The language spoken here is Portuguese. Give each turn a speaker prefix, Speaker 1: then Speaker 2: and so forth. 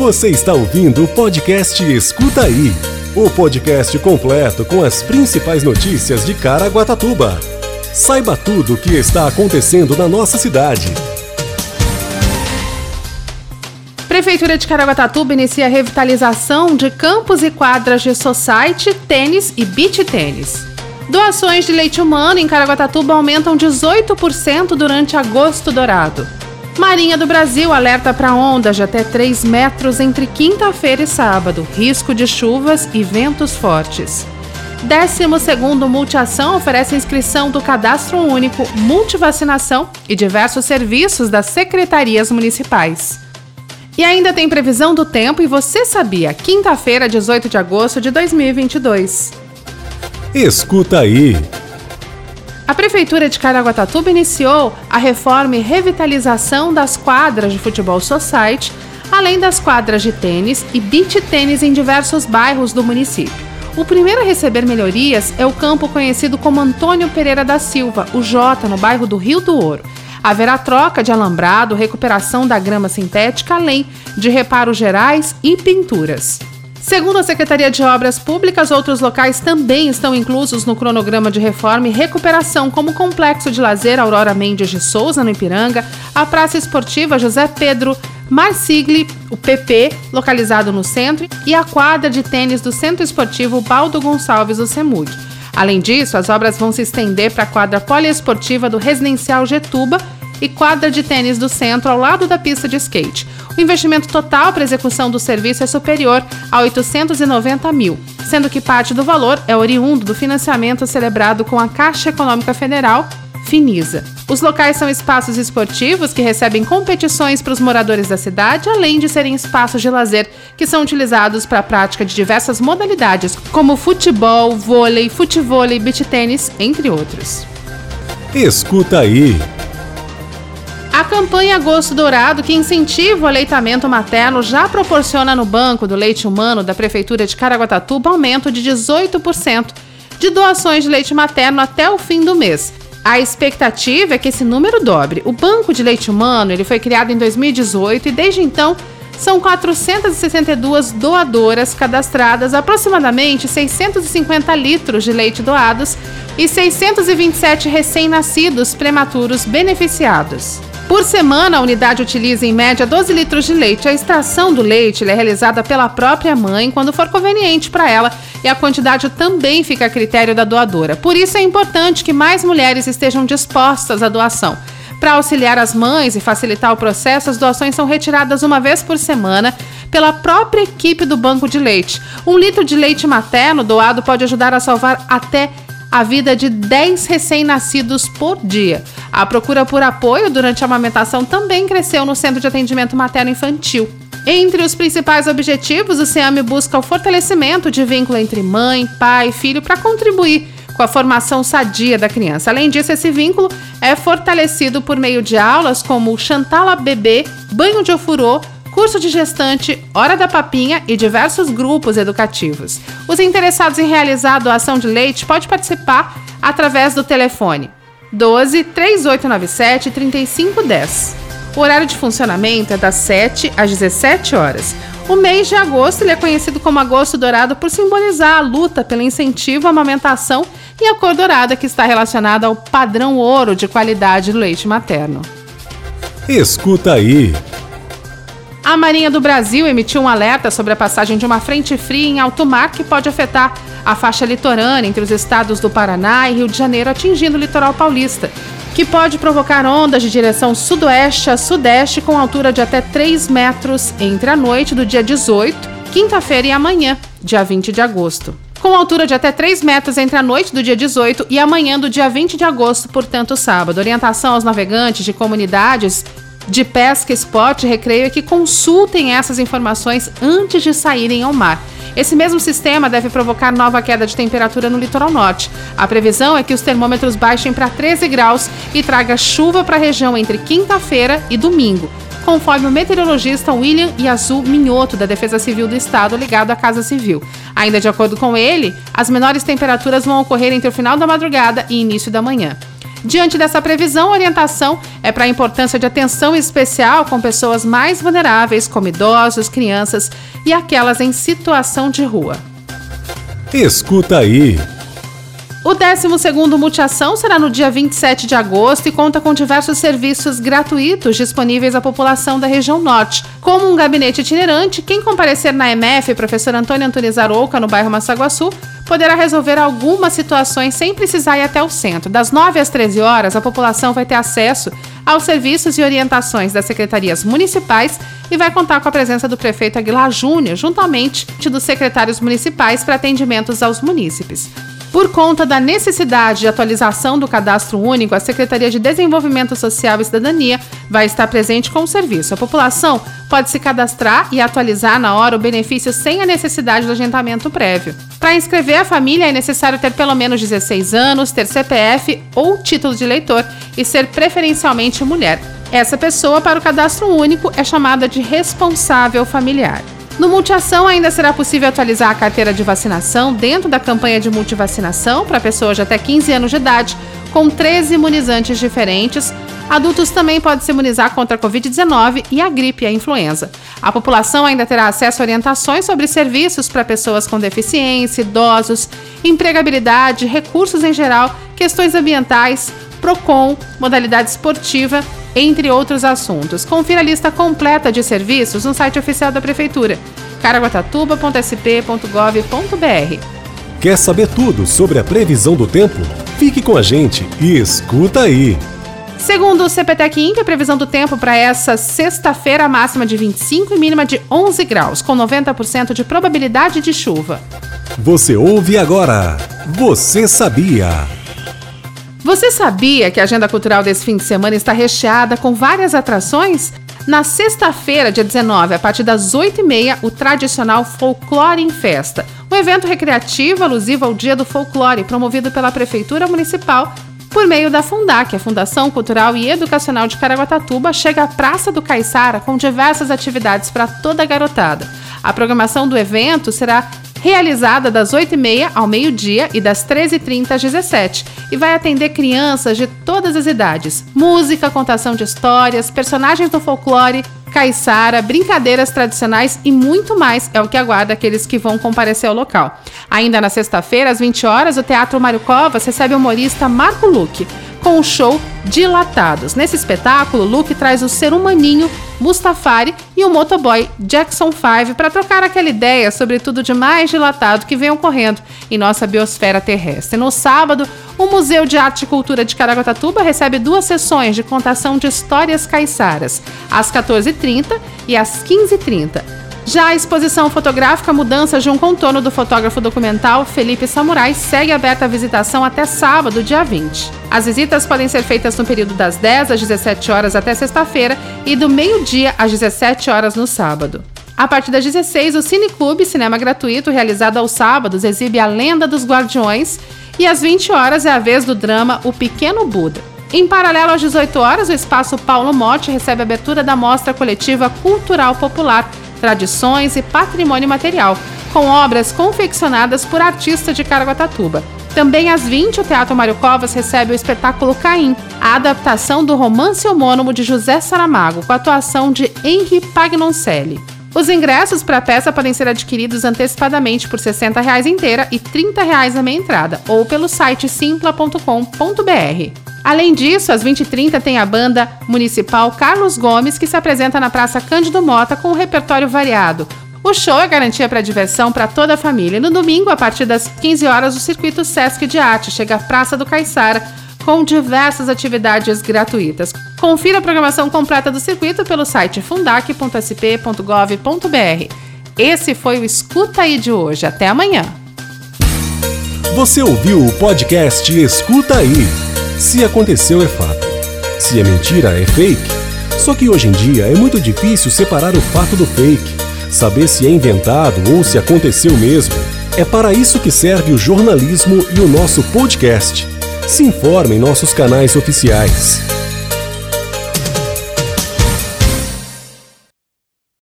Speaker 1: Você está ouvindo o podcast Escuta Aí o podcast completo com as principais notícias de Caraguatatuba. Saiba tudo o que está acontecendo na nossa cidade.
Speaker 2: Prefeitura de Caraguatatuba inicia a revitalização de campos e quadras de society, tênis e beach tênis. Doações de leite humano em Caraguatatuba aumentam 18% durante agosto dourado. Marinha do Brasil alerta para ondas de até 3 metros entre quinta-feira e sábado, risco de chuvas e ventos fortes. 12º Multiação oferece inscrição do Cadastro Único, multivacinação e diversos serviços das secretarias municipais. E ainda tem previsão do tempo e você sabia, quinta-feira, 18 de agosto de 2022.
Speaker 1: Escuta aí.
Speaker 2: A Prefeitura de Caraguatatuba iniciou a reforma e revitalização das quadras de futebol society, além das quadras de tênis e beach tênis em diversos bairros do município. O primeiro a receber melhorias é o campo conhecido como Antônio Pereira da Silva, o Jota, no bairro do Rio do Ouro. Haverá troca de alambrado, recuperação da grama sintética, além de reparos gerais e pinturas. Segundo a Secretaria de Obras Públicas, outros locais também estão inclusos no cronograma de reforma e recuperação, como o Complexo de Lazer Aurora Mendes de Souza, no Ipiranga, a Praça Esportiva José Pedro Marsigli, o PP, localizado no centro, e a quadra de tênis do Centro Esportivo Baldo Gonçalves, do CEMUG. Além disso, as obras vão se estender para a quadra poliesportiva do Residencial Getuba e quadra de tênis do centro ao lado da pista de skate. O investimento total para execução do serviço é superior a 890 mil, sendo que parte do valor é oriundo do financiamento celebrado com a Caixa Econômica Federal, Finisa. Os locais são espaços esportivos que recebem competições para os moradores da cidade, além de serem espaços de lazer que são utilizados para a prática de diversas modalidades, como futebol, vôlei, futevôlei, beach tênis, entre outros.
Speaker 1: Escuta aí.
Speaker 2: A campanha Agosto Dourado, que incentiva o aleitamento materno, já proporciona no Banco do Leite Humano da Prefeitura de Caraguatatuba aumento de 18% de doações de leite materno até o fim do mês. A expectativa é que esse número dobre. O Banco de Leite Humano ele foi criado em 2018 e desde então são 462 doadoras cadastradas, aproximadamente 650 litros de leite doados e 627 recém-nascidos prematuros beneficiados. Por semana, a unidade utiliza em média 12 litros de leite. A extração do leite é realizada pela própria mãe quando for conveniente para ela e a quantidade também fica a critério da doadora. Por isso é importante que mais mulheres estejam dispostas à doação. Para auxiliar as mães e facilitar o processo, as doações são retiradas uma vez por semana pela própria equipe do banco de leite. Um litro de leite materno doado pode ajudar a salvar até a vida de 10 recém-nascidos por dia. A procura por apoio durante a amamentação também cresceu no Centro de Atendimento Materno Infantil. Entre os principais objetivos, o SEAME busca o fortalecimento de vínculo entre mãe, pai e filho para contribuir com a formação sadia da criança. Além disso, esse vínculo é fortalecido por meio de aulas como Chantala Bebê, Banho de Ofurô, curso de gestante, Hora da Papinha e diversos grupos educativos. Os interessados em realizar a doação de leite podem participar através do telefone 12 3897 3510. O horário de funcionamento é das 7 às 17 horas. O mês de agosto é conhecido como Agosto Dourado por simbolizar a luta pelo incentivo à amamentação e a cor dourada que está relacionada ao padrão ouro de qualidade do leite materno.
Speaker 1: Escuta aí.
Speaker 2: A Marinha do Brasil emitiu um alerta sobre a passagem de uma frente fria em alto mar que pode afetar a faixa litorânea entre os estados do Paraná e Rio de Janeiro, atingindo o litoral paulista, que pode provocar ondas de direção sudoeste a sudeste com altura de até 3 metros entre a noite do dia 18, quinta-feira e amanhã, dia 20 de agosto. Com altura de até 3 metros entre a noite do dia 18 e amanhã do dia 20 de agosto, portanto, sábado. Orientação aos navegantes de comunidades de pesca, esporte recreio é que consultem essas informações antes de saírem ao mar. Esse mesmo sistema deve provocar nova queda de temperatura no litoral norte. A previsão é que os termômetros baixem para 13 graus e traga chuva para a região entre quinta-feira e domingo, conforme o meteorologista William Yazul Minhoto, da Defesa Civil do Estado, ligado à Casa Civil. Ainda de acordo com ele, as menores temperaturas vão ocorrer entre o final da madrugada e início da manhã. Diante dessa previsão, a orientação é para a importância de atenção especial com pessoas mais vulneráveis, como idosos, crianças e aquelas em situação de rua.
Speaker 1: Escuta aí.
Speaker 2: O 12º Multiação será no dia 27 de agosto e conta com diversos serviços gratuitos disponíveis à população da região norte, como um gabinete itinerante. Quem comparecer na MF, professor Antônio Antunes Arouca, no bairro Massaguaçu, poderá resolver algumas situações sem precisar ir até o centro. Das 9 às 13 horas, a população vai ter acesso aos serviços e orientações das secretarias municipais e vai contar com a presença do prefeito Aguilar Júnior, juntamente dos secretários municipais para atendimentos aos munícipes. Por conta da necessidade de atualização do cadastro único, a Secretaria de Desenvolvimento Social e Cidadania vai estar presente com o serviço. A população pode se cadastrar e atualizar na hora o benefício sem a necessidade do agendamento prévio. Para inscrever a família é necessário ter pelo menos 16 anos, ter CPF ou título de eleitor e ser preferencialmente mulher. Essa pessoa, para o cadastro único, é chamada de responsável familiar. No Multiação ainda será possível atualizar a carteira de vacinação dentro da campanha de multivacinação para pessoas de até 15 anos de idade, com 13 imunizantes diferentes. Adultos também podem se imunizar contra a Covid-19 e a gripe e a influenza. A população ainda terá acesso a orientações sobre serviços para pessoas com deficiência, idosos, empregabilidade, recursos em geral, questões ambientais, PROCON, modalidade esportiva entre outros assuntos. Confira a lista completa de serviços no site oficial da Prefeitura, caraguatatuba.sp.gov.br.
Speaker 1: Quer saber tudo sobre a previsão do tempo? Fique com a gente e escuta aí!
Speaker 2: Segundo o CPTEC Inc, a previsão do tempo para essa sexta-feira máxima de 25 e mínima de 11 graus, com 90% de probabilidade de chuva.
Speaker 1: Você ouve agora. Você sabia?
Speaker 2: Você sabia que a agenda cultural desse fim de semana está recheada com várias atrações? Na sexta-feira, dia 19, a partir das 8h30, o tradicional Folclore em Festa, um evento recreativo alusivo ao Dia do Folclore, promovido pela Prefeitura Municipal por meio da Fundac, a Fundação Cultural e Educacional de Caraguatatuba, chega à Praça do Caiçara com diversas atividades para toda a garotada. A programação do evento será realizada das 8h30 ao meio-dia e das 13h30 às 17 e vai atender crianças de todas as idades. Música, contação de histórias, personagens do folclore, caiçara, brincadeiras tradicionais e muito mais é o que aguarda aqueles que vão comparecer ao local. Ainda na sexta-feira, às 20 horas, o Teatro Mário Covas recebe o humorista Marco Luque com o show Dilatados. Nesse espetáculo, Luke traz o ser humaninho Mustafari e o motoboy Jackson 5 para trocar aquela ideia sobre tudo de mais dilatado que vem ocorrendo em nossa biosfera terrestre. No sábado, o Museu de Arte e Cultura de Caraguatatuba recebe duas sessões de contação de histórias caiçaras, às 14h30 e às 15h30. Já a exposição fotográfica Mudanças de um Contorno do fotógrafo documental Felipe Samurai segue aberta a visitação até sábado, dia 20. As visitas podem ser feitas no período das 10 às 17 horas até sexta-feira e do meio-dia às 17 horas no sábado. A partir das 16, o Cine Clube, cinema gratuito realizado aos sábados, exibe A Lenda dos Guardiões e às 20 horas é a vez do drama O Pequeno Buda. Em paralelo às 18 horas, o espaço Paulo Morte recebe a abertura da mostra coletiva Cultural Popular tradições e patrimônio material, com obras confeccionadas por artistas de Caraguatatuba. Também às 20, o Teatro Mário Covas recebe o espetáculo Caim, a adaptação do romance homônimo de José Saramago, com a atuação de Henri Pagnoncelli. Os ingressos para a peça podem ser adquiridos antecipadamente por R$ 60 inteira e R$ 30 a meia entrada, ou pelo site simpla.com.br. Além disso, às 20h30 tem a banda municipal Carlos Gomes, que se apresenta na Praça Cândido Mota com um repertório variado. O show é garantia para diversão para toda a família. No domingo, a partir das 15 horas, o circuito Sesc de Arte chega à Praça do Caiçara com diversas atividades gratuitas. Confira a programação completa do circuito pelo site fundac.sp.gov.br. Esse foi o Escuta aí de hoje. Até amanhã.
Speaker 1: Você ouviu o podcast Escuta aí. Se aconteceu, é fato. Se é mentira, é fake. Só que hoje em dia é muito difícil separar o fato do fake, saber se é inventado ou se aconteceu mesmo. É para isso que serve o jornalismo e o nosso podcast. Se informe em nossos canais oficiais.